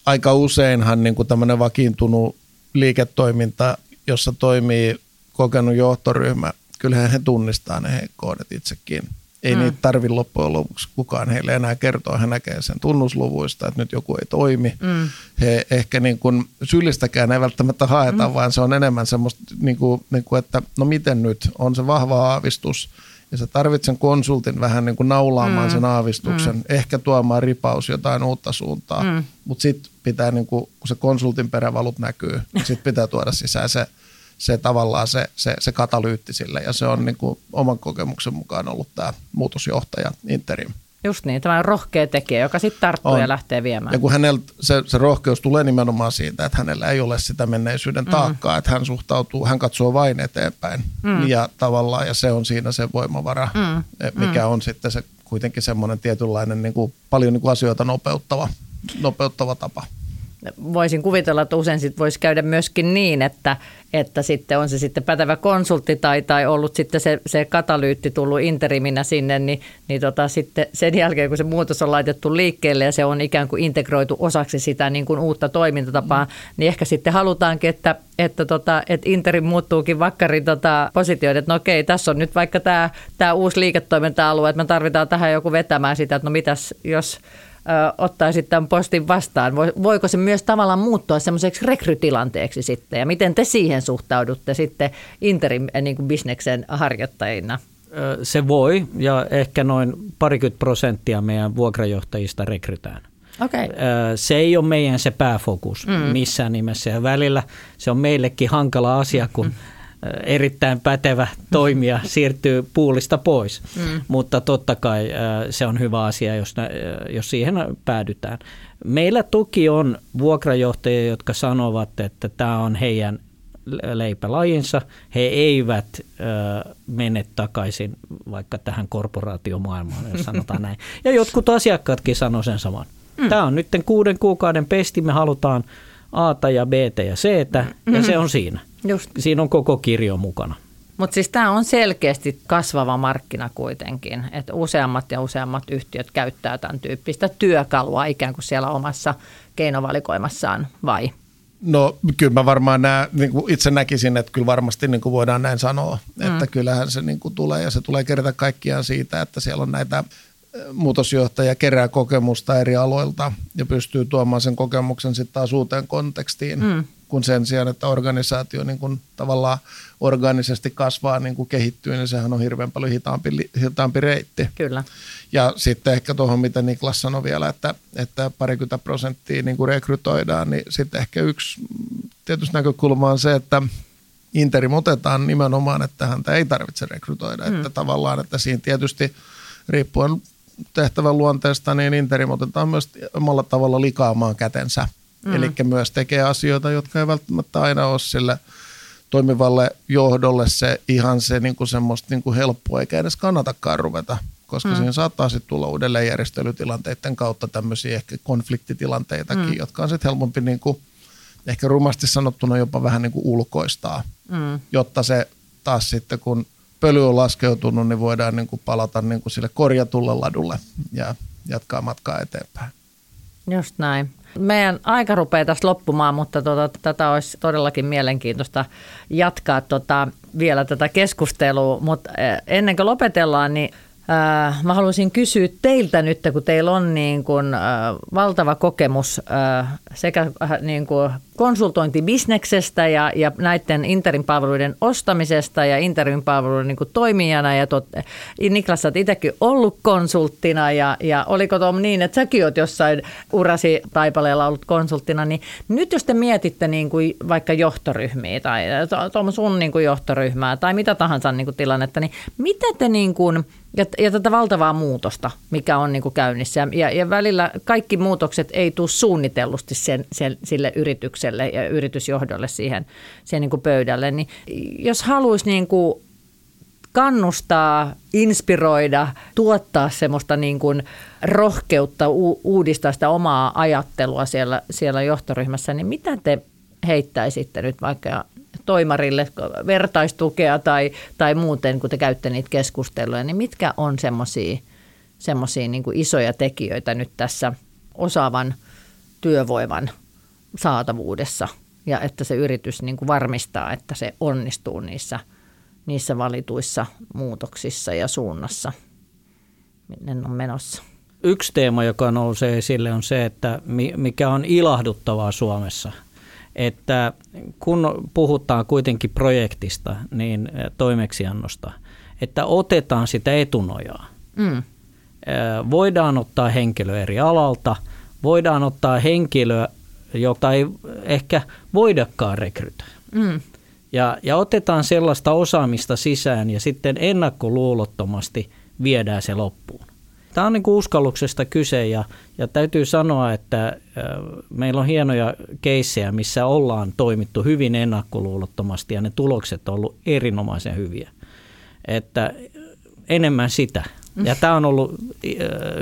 aika useinhan niin kuin tämmöinen vakiintunut liiketoiminta, jossa toimii kokenut johtoryhmä, kyllähän he tunnistaa ne heikkoudet itsekin. Ei mm. niitä tarvi loppujen lopuksi kukaan heille enää kertoa. He näkee sen tunnusluvuista, että nyt joku ei toimi. Mm. He ehkä niin kuin syyllistäkään ei välttämättä haeta, mm. vaan se on enemmän semmoista, niin kuin, niin kuin, että no miten nyt, on se vahva aavistus. Ja sä tarvitset konsultin vähän niin kuin naulaamaan mm. sen aavistuksen, mm. ehkä tuomaan ripaus jotain uutta suuntaa. Mm. Mutta sitten pitää, niin kuin, kun se konsultin perävalut näkyy, niin sitten pitää tuoda sisään se – se tavallaan se, se, se katalyytti sille ja se on niin kuin oman kokemuksen mukaan ollut tämä muutosjohtaja interim. Just niin, tämä rohkea tekijä, joka sitten tarttuu on. ja lähtee viemään. Ja kun hänellä se, se rohkeus tulee nimenomaan siitä, että hänellä ei ole sitä menneisyyden mm. taakkaa, mm. että hän suhtautuu, hän katsoo vain eteenpäin mm. ja tavallaan, ja se on siinä se voimavara, mm. mikä mm. on sitten se kuitenkin semmoinen tietynlainen niin kuin, paljon niin kuin asioita nopeuttava, nopeuttava tapa. Voisin kuvitella, että usein sit voisi käydä myöskin niin, että, että sitten on se sitten pätevä konsultti tai, tai ollut sitten se, se katalyytti tullut interiminä sinne, niin, niin tota, sitten sen jälkeen, kun se muutos on laitettu liikkeelle ja se on ikään kuin integroitu osaksi sitä niin kuin uutta toimintatapaa, mm. niin ehkä sitten halutaankin, että, että, tota, että interim muuttuukin vakkarin tota, positioiden, että no okei, tässä on nyt vaikka tämä, tämä uusi liiketoiminta-alue, että me tarvitaan tähän joku vetämään sitä, että no mitäs jos ottaisi tämän postin vastaan? Voiko se myös tavallaan muuttua semmoiseksi rekrytilanteeksi sitten? Ja miten te siihen suhtaudutte sitten interim niin kuin bisneksen harjoittajina? Se voi ja ehkä noin parikymmentä prosenttia meidän vuokrajohtajista rekrytään. Okay. Se ei ole meidän se pääfokus mm. missään nimessä ja välillä se on meillekin hankala asia, kun mm erittäin pätevä toimija siirtyy puulista pois. Mm. Mutta totta kai se on hyvä asia, jos, jos siihen päädytään. Meillä tuki on vuokrajohtajia, jotka sanovat, että tämä on heidän leipälajinsa. He eivät ö, mene takaisin vaikka tähän korporaatiomaailmaan, jos sanotaan näin. Ja jotkut asiakkaatkin sanoo sen saman. Mm. Tämä on nyt kuuden kuukauden pesti, me halutaan A ja B ja C, mm. ja se on siinä. Just. Siinä on koko kirjo mukana. Mutta siis tämä on selkeästi kasvava markkina kuitenkin, että useammat ja useammat yhtiöt käyttää tämän tyyppistä työkalua ikään kuin siellä omassa keinovalikoimassaan, vai? No kyllä mä varmaan nää, niin kuin itse näkisin, että kyllä varmasti niin kuin voidaan näin sanoa, mm. että kyllähän se niin kuin tulee ja se tulee kerta kaikkiaan siitä, että siellä on näitä muutosjohtaja kerää kokemusta eri aloilta ja pystyy tuomaan sen kokemuksen sitten taas uuteen kontekstiin, mm. Kun sen sijaan, että organisaatio niin kun tavallaan organisesti kasvaa, niin kuin kehittyy, niin sehän on hirveän paljon hitaampi, hitaampi reitti. Kyllä. Ja sitten ehkä tuohon, mitä Niklas sanoi vielä, että, että parikymmentä prosenttia niin kuin rekrytoidaan, niin sitten ehkä yksi tietysti näkökulma on se, että interim otetaan nimenomaan, että häntä ei tarvitse rekrytoida. Mm. Että tavallaan, että siinä tietysti riippuen tehtävän luonteesta, niin Interim otetaan myös omalla tavalla likaamaan kätensä. Mm. Eli myös tekee asioita, jotka ei välttämättä aina ole sille toimivalle johdolle se ihan se niin kuin semmoista niin kuin helppoa, eikä edes kannatakaan ruveta, koska mm. siinä saattaa sitten tulla uudelleenjärjestelytilanteiden kautta tämmöisiä ehkä konfliktitilanteitakin, mm. jotka on sitten helpompi niin kuin, ehkä rumasti sanottuna jopa vähän niin kuin ulkoistaa, mm. jotta se taas sitten kun pöly on laskeutunut, niin voidaan niin kuin palata niin kuin sille korjatulle ladulle ja jatkaa matkaa eteenpäin. Just näin. Meidän aika rupeaa tässä loppumaan, mutta tota, tätä olisi todellakin mielenkiintoista jatkaa tota, vielä tätä keskustelua. Mutta eh, ennen kuin lopetellaan, niin Äh, mä haluaisin kysyä teiltä nyt, kun teillä on niin kuin, äh, valtava kokemus äh, sekä niin kuin konsultointibisneksestä ja, ja näiden interim-palveluiden ostamisesta ja interim-palveluiden niin kuin toimijana. Ja tot, Niklas, sä itsekin ollut konsulttina ja, ja oliko Tom niin, että säkin oot jossain urasi taipaleella ollut konsulttina, niin nyt jos te mietitte niin kuin vaikka johtoryhmiä tai Tom sun niin kuin johtoryhmää tai mitä tahansa niin kuin tilannetta, niin mitä te niin kuin – ja, ja tätä valtavaa muutosta, mikä on niin kuin käynnissä. Ja, ja välillä kaikki muutokset ei tule suunnitellusti sen, sen, sille yritykselle ja yritysjohdolle siihen, siihen niin kuin pöydälle. Niin jos haluaisi niin kuin kannustaa, inspiroida, tuottaa semmoista niin kuin rohkeutta, uudistaa sitä omaa ajattelua siellä, siellä johtoryhmässä, niin mitä te heittäisitte nyt vaikka toimarille vertaistukea tai, tai muuten, kun te käytte niitä keskusteluja, niin mitkä on semmoisia semmoisia niin isoja tekijöitä nyt tässä osaavan työvoiman saatavuudessa ja että se yritys niin kuin varmistaa, että se onnistuu niissä, niissä valituissa muutoksissa ja suunnassa, minne on menossa. Yksi teema, joka nousee esille, on se, että mikä on ilahduttavaa Suomessa – että kun puhutaan kuitenkin projektista, niin toimeksiannosta, että otetaan sitä etunojaa. Mm. Voidaan ottaa henkilö eri alalta, voidaan ottaa henkilö, jota ei ehkä voidakaan rekrytä. Mm. Ja, ja otetaan sellaista osaamista sisään ja sitten ennakkoluulottomasti viedään se loppuun. Tämä on niin kuin uskalluksesta kyse ja, ja täytyy sanoa, että meillä on hienoja keissejä, missä ollaan toimittu hyvin ennakkoluulottomasti ja ne tulokset on ollut erinomaisen hyviä. Että enemmän sitä. Ja tämä on ollut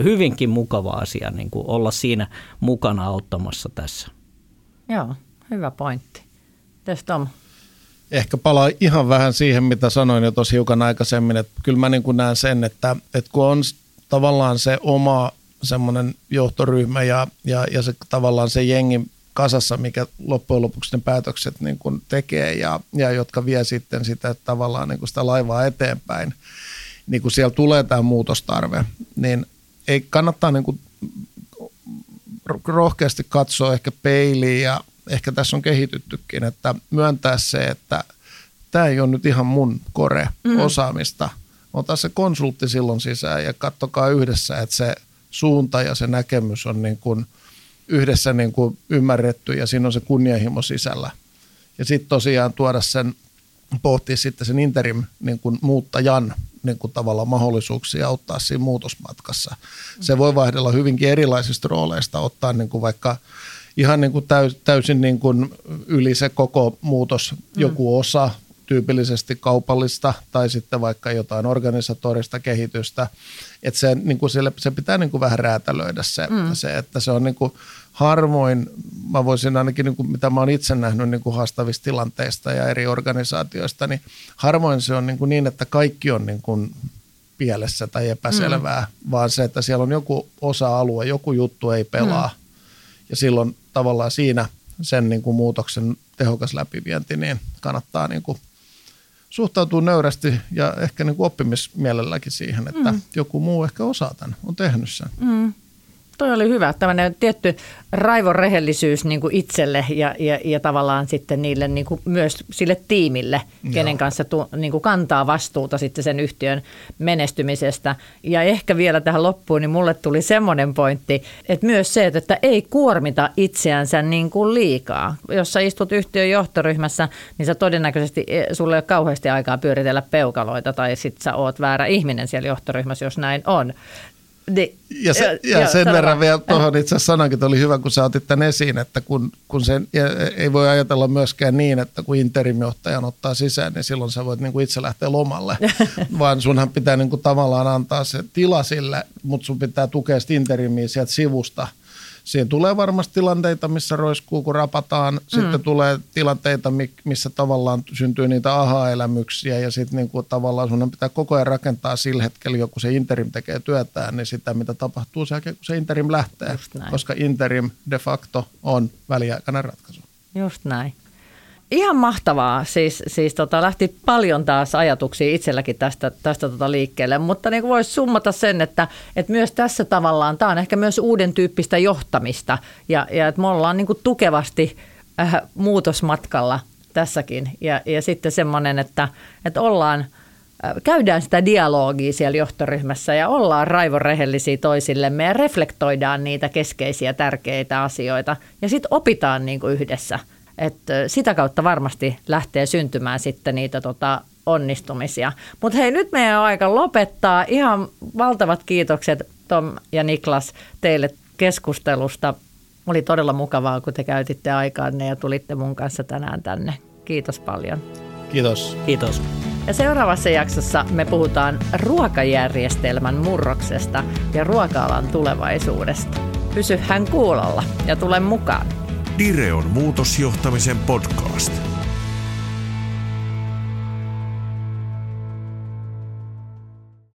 hyvinkin mukava asia niin kuin olla siinä mukana auttamassa tässä. Joo, hyvä pointti. Mites Tom? Ehkä palaa ihan vähän siihen, mitä sanoin jo tosi hiukan aikaisemmin, että kyllä mä niin kuin näen sen, että, että kun on tavallaan se oma semmoinen johtoryhmä ja, ja, ja se tavallaan se jengi kasassa, mikä loppujen lopuksi ne päätökset niin kuin tekee ja, ja jotka vie sitten sitä tavallaan niin kuin sitä laivaa eteenpäin, niin kun siellä tulee tämä muutostarve, niin ei kannattaa niin kuin rohkeasti katsoa ehkä peiliin ja ehkä tässä on kehityttykin, että myöntää se, että tämä ei ole nyt ihan mun kore mm. osaamista. Ota se konsultti silloin sisään ja katsokaa yhdessä, että se suunta ja se näkemys on niin kuin yhdessä niin kuin ymmärretty ja siinä on se kunnianhimo sisällä. Ja sitten tosiaan tuoda sen, pohtia sitten sen interim niin kuin muuttajan niin kuin tavallaan mahdollisuuksia auttaa siinä muutosmatkassa. Se voi vaihdella hyvinkin erilaisista rooleista, ottaa niin kuin vaikka ihan niin kuin täysin niin kuin yli se koko muutos joku osa, tyypillisesti kaupallista tai sitten vaikka jotain organisatorista kehitystä. Että se, niin kuin sille, se pitää niin kuin vähän räätälöidä se, mm. se, että se on niin kuin harvoin, mä voisin ainakin, niin kuin, mitä mä oon itse nähnyt niin kuin haastavista tilanteista ja eri organisaatioista, niin harvoin se on niin, kuin niin että kaikki on niin kuin pielessä tai epäselvää, mm. vaan se, että siellä on joku osa-alue, joku juttu ei pelaa. Mm. Ja silloin tavallaan siinä sen niin kuin muutoksen tehokas läpivienti, niin kannattaa niin kuin suhtautua nöyrästi ja ehkä niin kuin oppimismielelläkin siihen, että mm. joku muu ehkä osaa tämän, on tehnyt sen. Mm toi oli hyvä. Tämmöinen tietty raivon rehellisyys niin kuin itselle ja, ja, ja tavallaan sitten niille niin kuin myös sille tiimille, Joo. kenen kanssa tu, niin kuin kantaa vastuuta sitten sen yhtiön menestymisestä. Ja ehkä vielä tähän loppuun, niin mulle tuli semmoinen pointti, että myös se, että ei kuormita itseänsä niin kuin liikaa. Jos sä istut yhtiön johtoryhmässä, niin sä todennäköisesti, e, sulle ei ole kauheasti aikaa pyöritellä peukaloita tai sitten sä oot väärä ihminen siellä johtoryhmässä, jos näin on. Niin, ja, se, ja, ja sen verran vielä tuohon itse asiassa sanankin, oli hyvä, kun sä otit tämän esiin, että kun, kun sen, ei voi ajatella myöskään niin, että kun interimjohtajan ottaa sisään, niin silloin sä voit niin kuin itse lähteä lomalle, vaan sunhan pitää niin kuin tavallaan antaa se tila sille, mutta sun pitää tukea sitä interimiä sieltä sivusta – Siinä tulee varmasti tilanteita, missä roiskuu, kun rapataan. Sitten mm. tulee tilanteita, missä tavallaan syntyy niitä aha-elämyksiä ja sitten niin kuin tavallaan sun pitää koko ajan rakentaa sillä hetkellä, kun se interim tekee työtään, niin sitä, mitä tapahtuu sen jälkeen, kun se interim lähtee. Koska interim de facto on väliaikainen ratkaisu. Just näin. Ihan mahtavaa. Siis, siis tota, lähti paljon taas ajatuksia itselläkin tästä, tästä tota liikkeelle, mutta niin voisi summata sen, että, että myös tässä tavallaan tämä on ehkä myös uuden tyyppistä johtamista. Ja, ja että me ollaan niin tukevasti äh, muutosmatkalla tässäkin. Ja, ja sitten semmoinen, että, että ollaan äh, – käydään sitä dialogia siellä johtoryhmässä ja ollaan raivon toisillemme ja reflektoidaan niitä keskeisiä tärkeitä asioita. Ja sitten opitaan niin kuin yhdessä – että sitä kautta varmasti lähtee syntymään sitten niitä tota, onnistumisia. Mutta hei, nyt meidän on aika lopettaa. Ihan valtavat kiitokset Tom ja Niklas teille keskustelusta. Oli todella mukavaa, kun te käytitte aikaanne ja tulitte mun kanssa tänään tänne. Kiitos paljon. Kiitos. Kiitos. Ja seuraavassa jaksossa me puhutaan ruokajärjestelmän murroksesta ja ruoka-alan tulevaisuudesta. Pysy hän kuulolla ja tule mukaan. Direon muutosjohtamisen podcast.